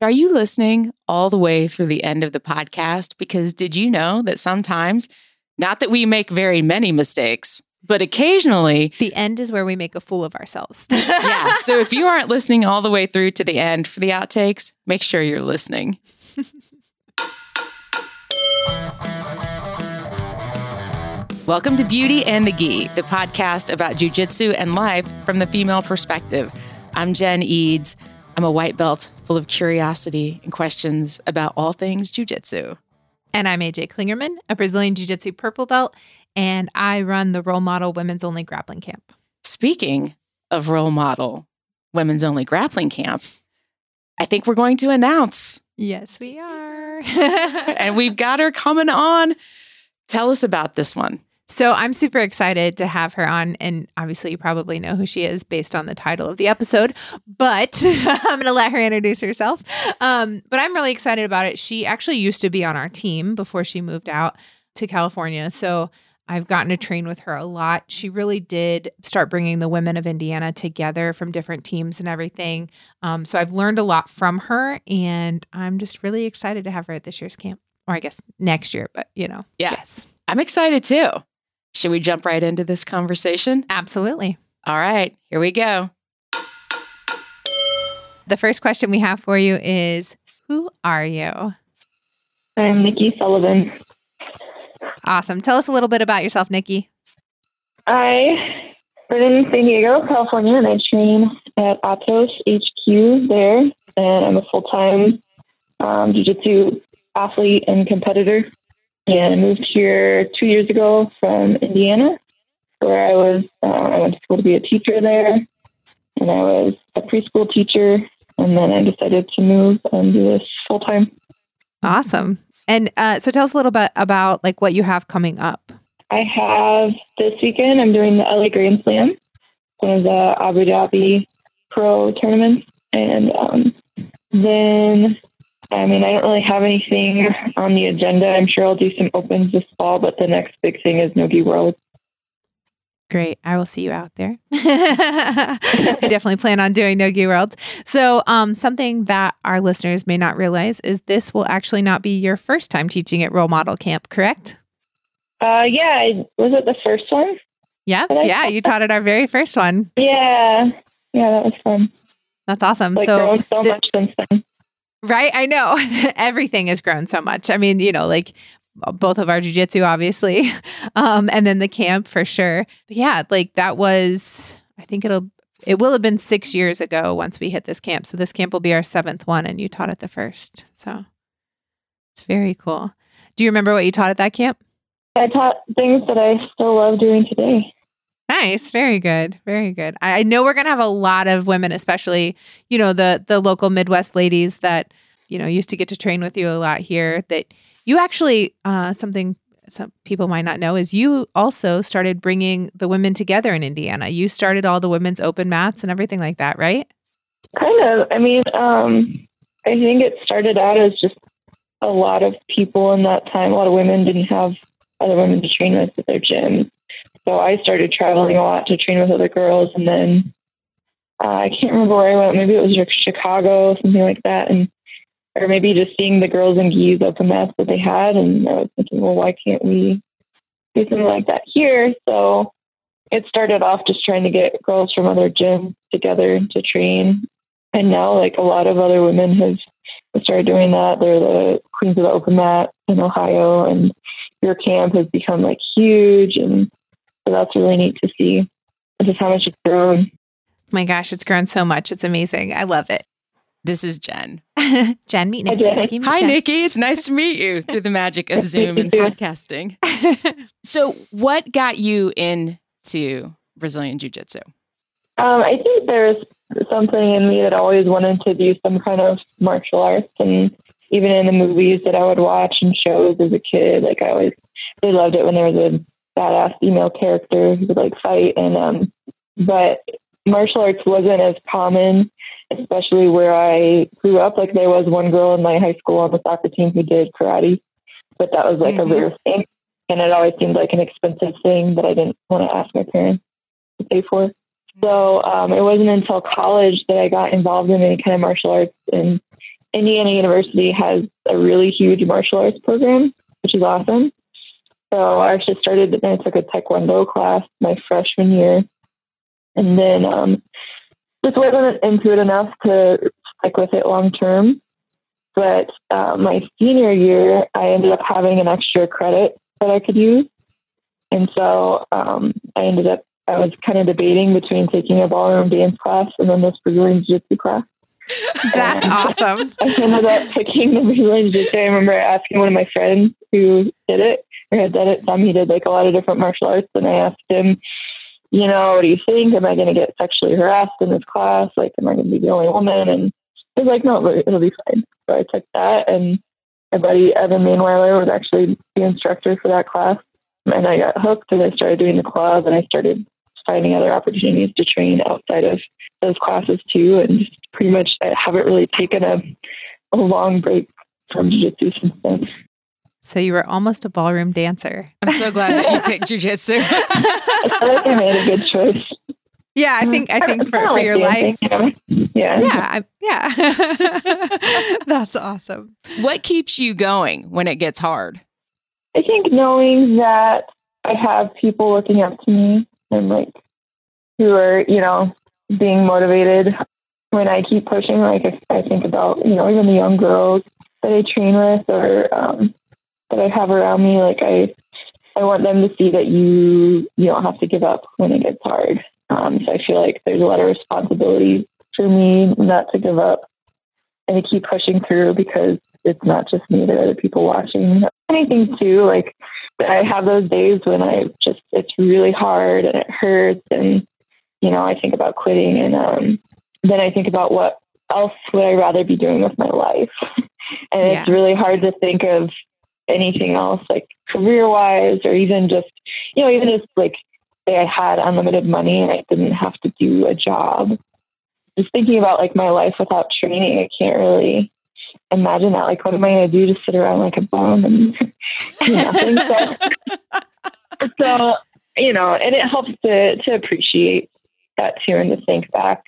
Are you listening all the way through the end of the podcast? Because did you know that sometimes, not that we make very many mistakes, but occasionally, The end is where we make a fool of ourselves. yeah. So if you aren't listening all the way through to the end for the outtakes, make sure you're listening. Welcome to Beauty and the Gi, the podcast about jujitsu and life from the female perspective. I'm Jen Eads. I'm a white belt full of curiosity and questions about all things jujitsu. and I'm AJ Klingerman, a Brazilian Jiu Jitsu purple belt, and I run the Role Model Women's Only Grappling Camp. Speaking of role model women's only grappling camp, I think we're going to announce, Yes, we are. and we've got her coming on. Tell us about this one. So I'm super excited to have her on. And obviously, you probably know who she is based on the title of the episode, but I'm going to let her introduce herself. Um, but I'm really excited about it. She actually used to be on our team before she moved out to California. So I've gotten to train with her a lot. She really did start bringing the women of Indiana together from different teams and everything. Um, so I've learned a lot from her, and I'm just really excited to have her at this year's camp, or I guess next year, but you know, Yeah. yes, I'm excited too. Should we jump right into this conversation? absolutely. All right, here we go. The first question we have for you is Who are you? I'm Nikki Sullivan. Awesome. Tell us a little bit about yourself, Nikki. I live in San Diego, California, and I train at Atos HQ there. And I'm a full time um, jiu jitsu athlete and competitor. And I moved here two years ago from Indiana, where I was, uh, I went to school to be a teacher there. And I was a preschool teacher. And then I decided to move and do this full time. Awesome. And uh, so tell us a little bit about like what you have coming up. I have this weekend. I'm doing the LA Grand Slam, one of the Abu Dhabi Pro tournaments, and um, then I mean I don't really have anything on the agenda. I'm sure I'll do some opens this fall, but the next big thing is Nogi World. Great. I will see you out there. I definitely plan on doing Nogi World. So, um, something that our listeners may not realize is this will actually not be your first time teaching at Role Model Camp, correct? Uh, yeah, I, was it the first one? Yeah. Yeah. You taught at our very first one. Yeah, yeah, that was fun. That's awesome. Like so, so the- much since then. Right. I know. Everything has grown so much. I mean, you know, like both of our jujitsu, obviously, um, and then the camp for sure. But yeah, like that was, I think it'll, it will have been six years ago once we hit this camp. So this camp will be our seventh one, and you taught at the first. So it's very cool. Do you remember what you taught at that camp? I taught things that I still love doing today. Nice, very good, very good. I I know we're gonna have a lot of women, especially you know the the local Midwest ladies that you know used to get to train with you a lot here. That you actually uh, something some people might not know is you also started bringing the women together in Indiana. You started all the women's open mats and everything like that, right? Kind of. I mean, um, I think it started out as just a lot of people in that time. A lot of women didn't have other women to train with at their gyms. So I started traveling a lot to train with other girls. And then uh, I can't remember where I went. Maybe it was Chicago, something like that. And or maybe just seeing the Girls in Gis open mats that they had. And I was thinking, well, why can't we do something like that here? So it started off just trying to get girls from other gyms together to train and now like a lot of other women have started doing that. They're the queens of the open mat in Ohio, and your camp has become like huge, and so that's really neat to see just how much it's grown. My gosh, it's grown so much. It's amazing. I love it. This is Jen. Jen, meet Nikki. Jen. Nikki, meet Hi, Jen. Nikki. It's nice to meet you through the magic of Nice to meet Zoom and podcasting. So, what got you into Brazilian Jiu Jitsu? Um, I think there's something in me that always wanted to do some kind of martial arts, and even in the movies that I would watch and shows as a kid, like I always really loved it when there was a badass female character who would like fight. And um, but martial arts wasn't as common, especially where I grew up. Like there was one girl in my high school on the soccer team who did karate, but that was like Mhm. a rare thing, and it always seemed like an expensive thing that I didn't want to ask my parents to pay for. So um, it wasn't until college that I got involved in any kind of martial arts, and Indiana University has a really huge martial arts program, which is awesome. So I actually started and I took a Taekwondo class my freshman year. And then um, just wasn't into it enough to stick with it long term. But uh, my senior year, I ended up having an extra credit that I could use. And so um, I ended up, I was kind of debating between taking a ballroom dance class and then this Brazilian Jiu Jitsu class. That's awesome. I ended up picking the Brazilian Jiu Jitsu. I remember asking one of my friends who did it or had done it some. He did like a lot of different martial arts. And I asked him, you know, what do you think? Am I going to get sexually harassed in this class? Like, am I going to be the only woman? And he was like, no, it'll be fine. So I took that. And my buddy Evan Mainweiler was actually the instructor for that class. And I got hooked and I started doing the club and I started finding other opportunities to train outside of those classes too. And pretty much I haven't really taken a, a long break from jiu-jitsu since then. So you were almost a ballroom dancer. I'm so glad that you picked jujitsu. I feel like I made a good choice. Yeah, I think I think for, for your life. Yeah. Yeah. Yeah. That's awesome. What keeps you going when it gets hard? I think knowing that I have people looking up to me and like who are, you know, being motivated when I keep pushing, like I think about, you know, even the young girls that I train with or um, that I have around me, like I, I want them to see that you, you don't have to give up when it gets hard. Um, so I feel like there's a lot of responsibility for me not to give up and to keep pushing through because it's not just me, there are other people watching. Anything too, like I have those days when I just, it's really hard and it hurts and, you know, I think about quitting and um, then I think about what else would I rather be doing with my life. and yeah. it's really hard to think of anything else like career wise or even just, you know, even just like say I had unlimited money and I didn't have to do a job. Just thinking about like my life without training, I can't really imagine that. Like, what am I going to do? Just sit around like a bum and do nothing? so, so, you know, and it helps to to appreciate that too, and to think back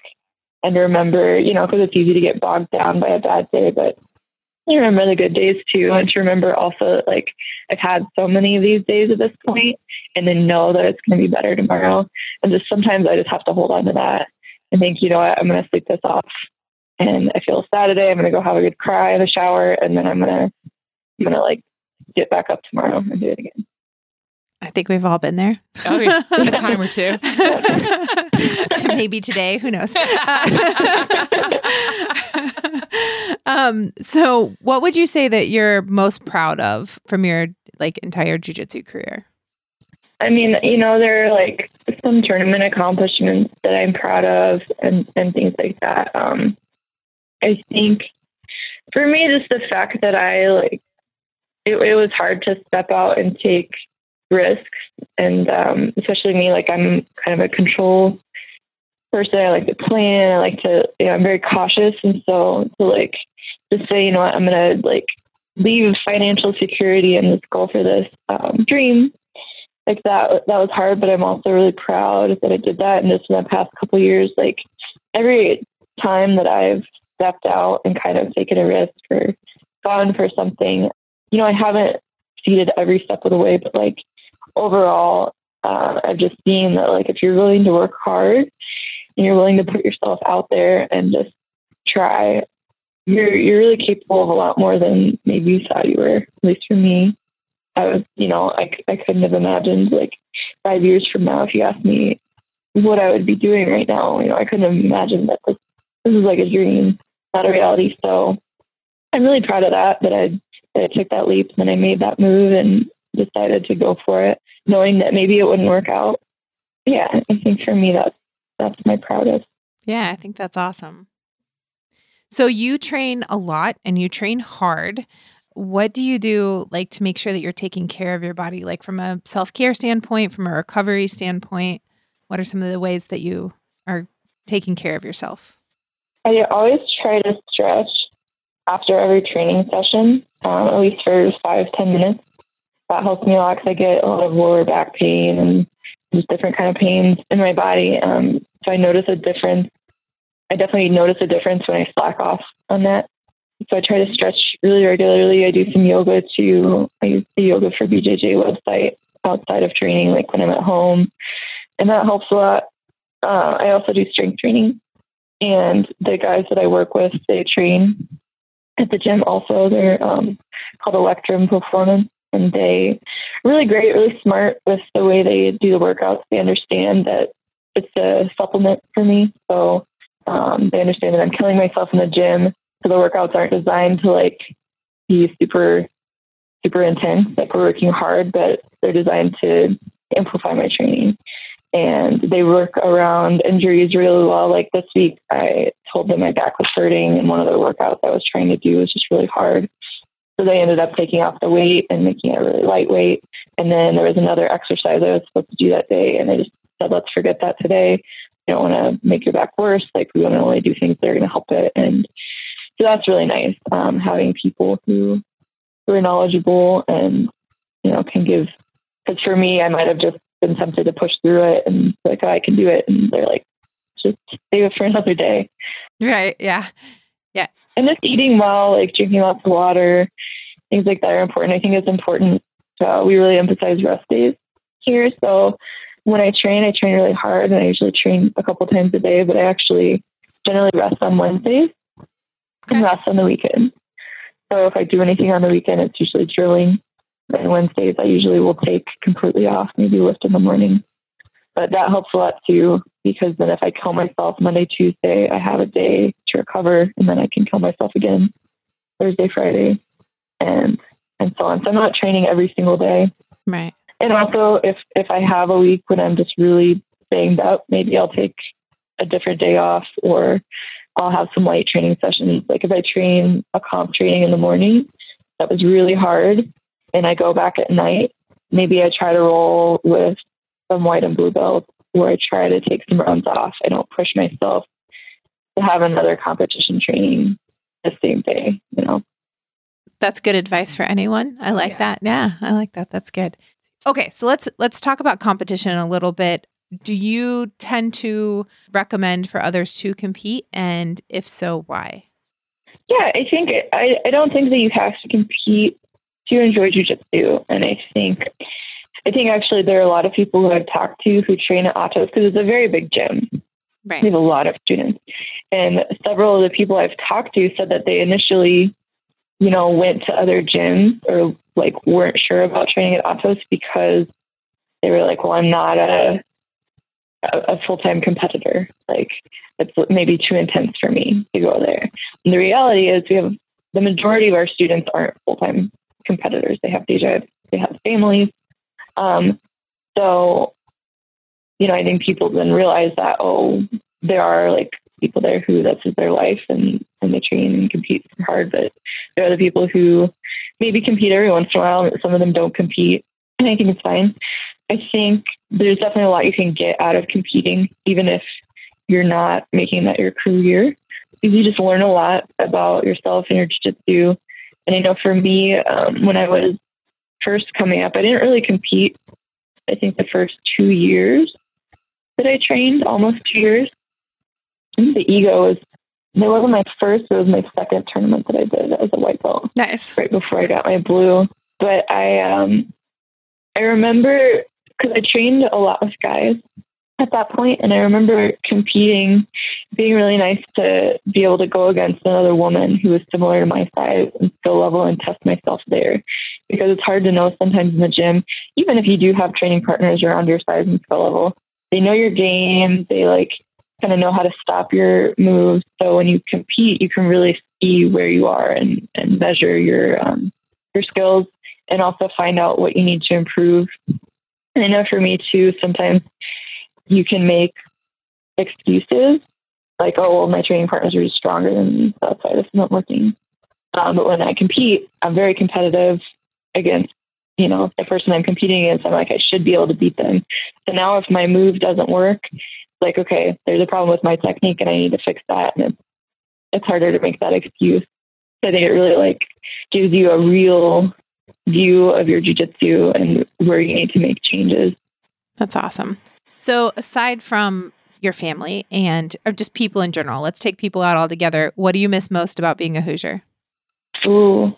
and remember, you know, because it's easy to get bogged down by a bad day, but you remember the good days too, and to remember also that like I've had so many of these days at this point, and then know that it's going to be better tomorrow. And just sometimes I just have to hold on to that and think, you know what, I'm going to sleep this off. And I feel sad today. I'm going to go have a good cry in the shower, and then I'm going to I'm going to like get back up tomorrow and do it again. I think we've all been there. Oh, yeah. a time or two. Maybe today. Who knows? um, so, what would you say that you're most proud of from your like entire jujitsu career? I mean, you know, there are like some tournament accomplishments that I'm proud of, and and things like that. Um, I think for me, just the fact that I like it, it was hard to step out and take risks, and um, especially me, like I'm kind of a control person. I like to plan. I like to, you know, I'm very cautious, and so to like just say, you know what, I'm gonna like leave financial security and just go for this um, dream. Like that, that was hard, but I'm also really proud that I did that. And just in the past couple years, like every time that I've stepped out and kind of taken a risk or gone for something, you know, I haven't succeeded every step of the way, but like overall, uh, I've just seen that like if you're willing to work hard and you're willing to put yourself out there and just try, you're you're really capable of a lot more than maybe you thought you were. At least for me, I was, you know, I I couldn't have imagined like five years from now if you asked me what I would be doing right now. You know, I couldn't have imagined that this this is like a dream, not a reality. So I'm really proud of that that I that I took that leap and I made that move and decided to go for it, knowing that maybe it wouldn't work out. Yeah, I think for me that's that's my proudest. Yeah, I think that's awesome. So you train a lot and you train hard. What do you do like to make sure that you're taking care of your body like from a self-care standpoint, from a recovery standpoint? What are some of the ways that you are taking care of yourself? I always try to stretch after every training session, um, at least for five, ten minutes that helps me a lot because I get a lot of lower back pain and just different kind of pains in my body. Um, so I notice a difference. I definitely notice a difference when I slack off on that. So I try to stretch really regularly. I do some yoga too. I use the Yoga for BJJ website outside of training, like when I'm at home, and that helps a lot. Uh, I also do strength training, and the guys that I work with, they train at the gym also. They're um, called Electrum Performance, and they really great, really smart with the way they do the workouts. They understand that it's a supplement for me, so um, they understand that I'm killing myself in the gym. So the workouts aren't designed to like be super, super intense. Like we're working hard, but they're designed to amplify my training. And they work around injuries really well. Like this week, I told them my back was hurting, and one of the workouts I was trying to do was just really hard. So they ended up taking off the weight and making it really lightweight. And then there was another exercise I was supposed to do that day, and they just said, let's forget that today. You don't want to make your back worse. Like we want to only do things that are going to help it. And so that's really nice um, having people who who are knowledgeable and you know can give. Because for me, I might have just been tempted to push through it and like, oh, I can do it, and they're like, just save it for another day. Right. Yeah. Yeah. And just eating well, like drinking lots of water, things like that are important. I think it's important. Uh, we really emphasize rest days here. So when I train, I train really hard, and I usually train a couple times a day. But I actually generally rest on Wednesdays okay. and rest on the weekend. So if I do anything on the weekend, it's usually drilling. And Wednesdays, I usually will take completely off, maybe lift in the morning. But that helps a lot too, because then if I kill myself Monday, Tuesday, I have a day to recover, and then I can kill myself again Thursday, Friday, and and so on. So I'm not training every single day. Right. And also, if if I have a week when I'm just really banged up, maybe I'll take a different day off, or I'll have some light training sessions. Like if I train a comp training in the morning, that was really hard, and I go back at night. Maybe I try to roll with some white and blue belts, where I try to take some rounds off. I don't push myself to have another competition training the same day. You know. That's good advice for anyone. I oh, like yeah. that. Yeah, I like that. That's good. Okay, so let's let's talk about competition a little bit. Do you tend to recommend for others to compete and if so, why? Yeah, I think I, I don't think that you have to compete to enjoy jujitsu. And I think I think actually there are a lot of people who I've talked to who train at Atos because it's a very big gym. Right. We have a lot of students. And several of the people I've talked to said that they initially, you know, went to other gyms or like weren't sure about training at Atos because they were like, well, I'm not a a, full time competitor. Like it's maybe too intense for me to go there. And the reality is, we have the majority of our students aren't full time competitors. They have jobs, they have families. Um, so, you know, I think people then realize that oh, there are like people there who that's their life and and they train and compete hard, but there are the people who maybe compete every once in a while. And some of them don't compete, and I think it's fine. I think there's definitely a lot you can get out of competing, even if you're not making that your career. You just learn a lot about yourself and your jiu-jitsu. And I know for me, um, when I was first coming up, I didn't really compete. I think the first two years that I trained, almost two years. the ego was it wasn't my first, it was my second tournament that I did as a white belt. Nice. Right before I got my blue. But I um I remember because I trained a lot with guys at that point, and I remember competing, being really nice to be able to go against another woman who was similar to my size and skill level and test myself there. Because it's hard to know sometimes in the gym, even if you do have training partners around your size and skill level, they know your game. They like kind of know how to stop your moves. So when you compete, you can really see where you are and, and measure your um, your skills and also find out what you need to improve. And I know for me too, sometimes you can make excuses like, oh, well, my training partners are just stronger than me, so that's why this isn't working. Um, but when I compete, I'm very competitive against, you know, the person I'm competing against. I'm like, I should be able to beat them. So now if my move doesn't work, like, okay, there's a problem with my technique and I need to fix that. And it's, it's harder to make that excuse. I think it really like gives you a real view of your jujitsu and where you need to make changes. That's awesome. So, aside from your family and just people in general, let's take people out altogether. What do you miss most about being a Hoosier? Ooh.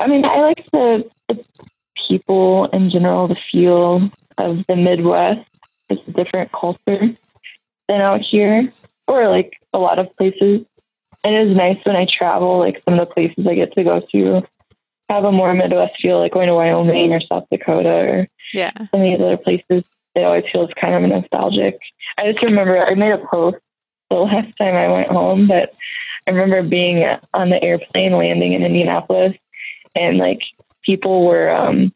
I mean, I like the, the people in general, the feel of the Midwest. It's a different culture than out here, or like a lot of places. And it is nice when I travel, like some of the places I get to go to have a more Midwest feel, like going to Wyoming or South Dakota or Yeah. some of these other places. It always feels kind of nostalgic. I just remember I made a post the last time I went home, but I remember being on the airplane landing in Indianapolis and like people were, um,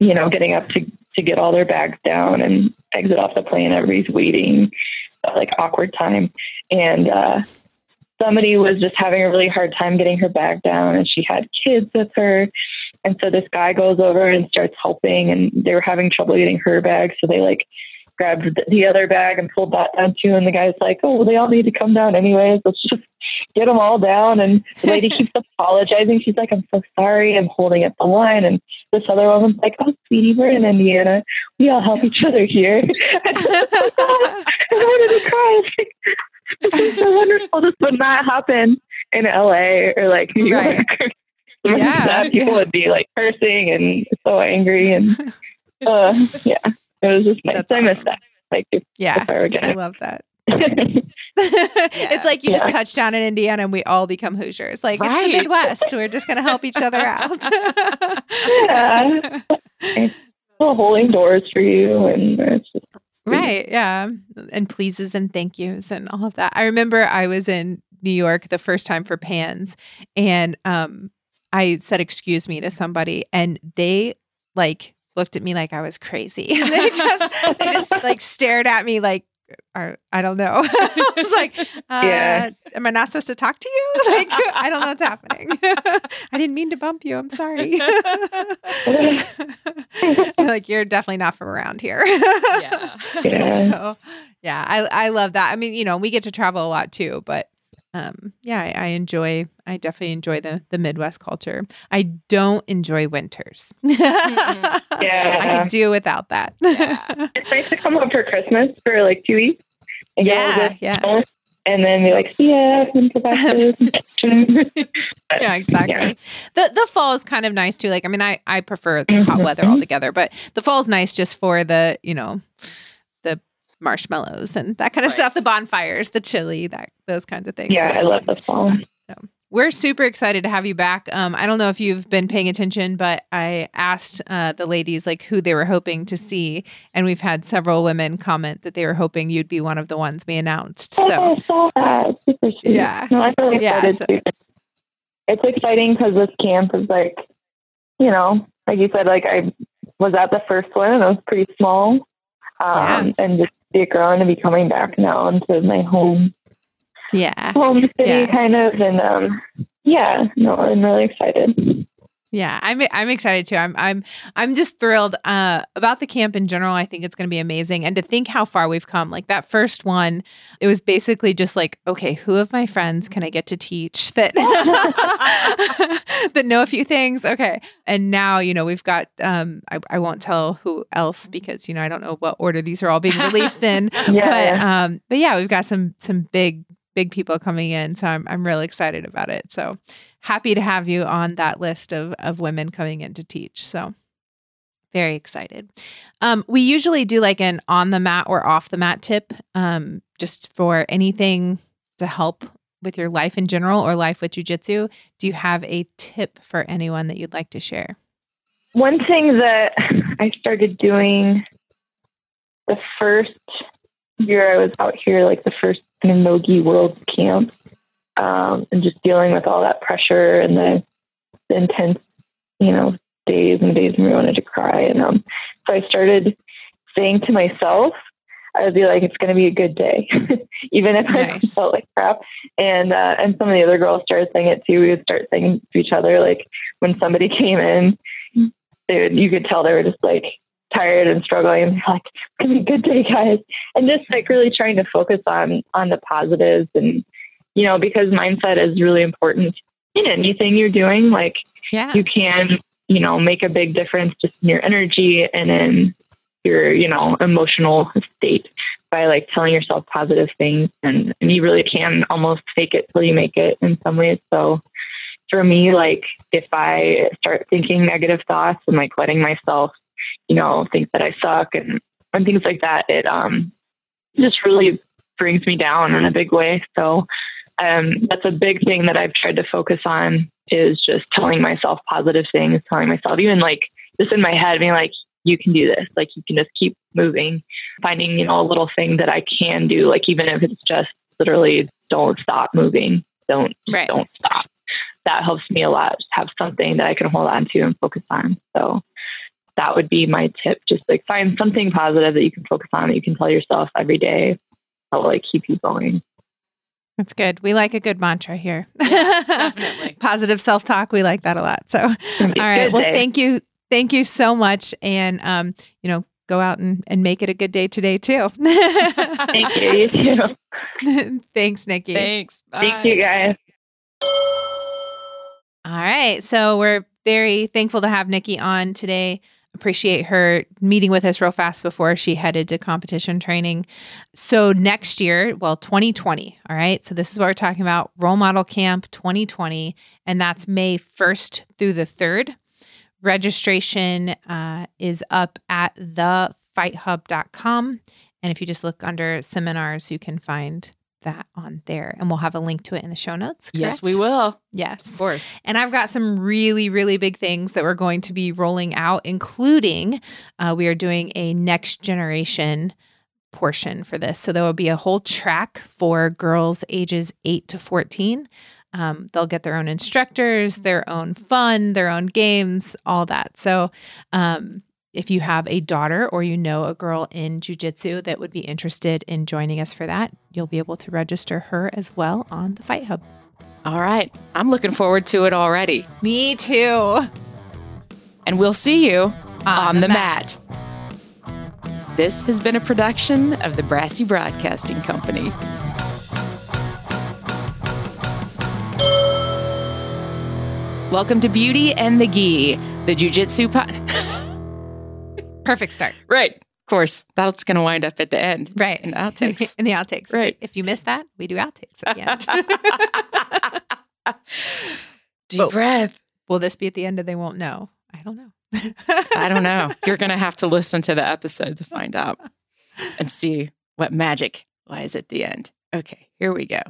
you know, getting up to, to get all their bags down and exit off the plane. Everybody's waiting, like awkward time. And, uh, somebody was just having a really hard time getting her bag down and she had kids with her. And so this guy goes over and starts helping and they were having trouble getting her bag. So they like grabbed the other bag and pulled that down too. And the guy's like, oh, well, they all need to come down anyways. Let's just get them all down. And the lady keeps apologizing. She's like, I'm so sorry. I'm holding up the line. And this other woman's like, oh, sweetie, we're in Indiana. We all help each other here. Oh, I wanted to cry. This is so wonderful. This would not happen in LA or like New York. Right. Or Yeah, people would be like cursing and so angry and uh, yeah, it was just nice. That's I miss awesome. that. Like if, Yeah. if I were I love that. it's like you just Yeah. touch down in Indiana and we all become Hoosiers. Like it's the Midwest. We're just gonna help each other out. Yeah. Still holding doors for you and it's just Right. Yeah. And pleases and thank yous and all of that. I remember I was in New York the first time for pans and um I said excuse me to somebody and they like looked at me like I was crazy. they just they just like stared at me like or I don't know. I was like, uh, Yeah. am I not supposed to talk to you? Like, I don't know what's happening. I didn't mean to bump you. I'm sorry. like, you're definitely not from around here. Yeah. Yeah. So, yeah, I, I love that. I mean, you know, we get to travel a lot too, but um, yeah, I, I enjoy, I definitely enjoy the, the Midwest culture. I don't enjoy winters. I Yeah. could do without that. Yeah. It's nice to come home for Christmas for like two weeks. and yeah, yeah. And then be like, see ya, and go back to yeah, exactly. Yeah. The the fall is kind of nice too. Like, I mean, I I prefer hot Mhm. weather altogether, but the fall is nice just for the you know marshmallows and that kind of Right. stuff, the bonfires, the chili, that those kinds of things. So Yeah, I it's love fun. the fall. We're super excited to have you back. Um, I don't know if you've been paying attention, but I asked uh, the ladies like who they were hoping to see, and we've had several women comment that they were hoping you'd be one of the ones we announced. Oh, So I saw that. Super sweet. Yeah. No, I'm really Yeah, excited so- too. It's exciting because this camp is like, you know, like you said, like I was at the first one and it was pretty small. Um, and just it growing and be coming back now into my home yeah, home city Yeah. kind of and um yeah, no, I'm really excited. Yeah, I'm I'm excited too. I'm I'm I'm just thrilled uh, about the camp in general. I think it's going to be amazing, and to think how far we've come. Like that first one, it was basically just like, okay, who of my friends can I get to teach that that know a few things? Okay, and now you know we've got. Um, I, I won't tell who else because you know I don't know what order these are all being released in. Yeah. But um, but yeah, we've got some some big big people coming in, so I'm I'm really excited about it. So happy to have you on that list of of women coming in to teach. So very excited. Um, we usually do like an on the mat or off the mat tip, um, just for anything to help with your life in general or life with jujitsu. Do you have a tip for anyone that you'd like to share? One thing that I started doing the first year I was out here, like the first kind of Nogi World Camp, um, and just dealing with all that pressure and the, the intense, you know, days and days when we wanted to cry. And um, so I started saying to myself, I would be like, "It's going to be a good day," even if I Nice. felt like crap. And uh, and some of the other girls started saying it too. We would start saying to each other, like when somebody came in, they would, you could tell they were just like tired and struggling. And they're like, "It's gonna be a good day, guys," and just like really trying to focus on on the positives and you know because mindset is really important in anything you're doing. Like Yeah. you can you know make a big difference just in your energy and in your you know emotional state by like telling yourself positive things and, and you really can almost fake it till you make it in some ways so for me, like if I start thinking negative thoughts and like letting myself, you know, think that I suck and, and things like that, it um just really brings me down in a big way. So um that's a big thing that I've tried to focus on is just telling myself positive things, telling myself even like just in my head being like, you can do this. Like you can just keep moving, finding, you know, a little thing that I can do, like even if it's just literally don't stop moving. Don't Right. don't stop. That helps me a lot. Just have something that I can hold on to and focus on. So that would be my tip. Just like find something positive that you can focus on that you can tell yourself every day that will like keep you going. That's good. We like a good mantra here. definitely. Positive self talk. We like that a lot. So, all right. Well, thank you. Thank you so much. And, um, you know, go out and, and make it a good day today, too. Thank you. You too. Thanks, Nikki. Thanks. Thank you guys. All right. So we're very thankful to have Nikki on today. Appreciate her meeting with us real fast before she headed to competition training. So next year, well, 2020. All right. So this is what we're talking about Role Model Camp 2020. And that's May 1st through the 3rd. Registration uh, is up at thefighthub.com. And if you just look under seminars, you can find that on there. And we'll have a link to it in the show notes. Yes, we will. Yes. Of course. And I've got some really, really big things that we're going to be rolling out, including uh, we are doing a next generation portion for this. So there will be a whole track for girls ages 8 to 14. Um, they'll get their own instructors, their own fun, their own games, all that. So, um, if you have a daughter or you know a girl in jujitsu that would be interested in joining us for that, you'll be able to register her as well on the Fight Hub. All right. I'm looking forward to it already. Me too. And we'll see you on, the, mat. This has been a production of the Brassy Broadcasting Company. Welcome to Beauty and the Gi, the Jiu-Jitsu pod. Perfect start. right. Of course. That's going to wind up at the end. Right. In the outtakes. In the outtakes. Right. If you miss that, we do outtakes at the end. Deep Oh. breath. Will this be at the end and they won't know? I don't know. I don't know. You're going to have to listen to the episode to find out and see what magic lies at the end. Okay, here we go.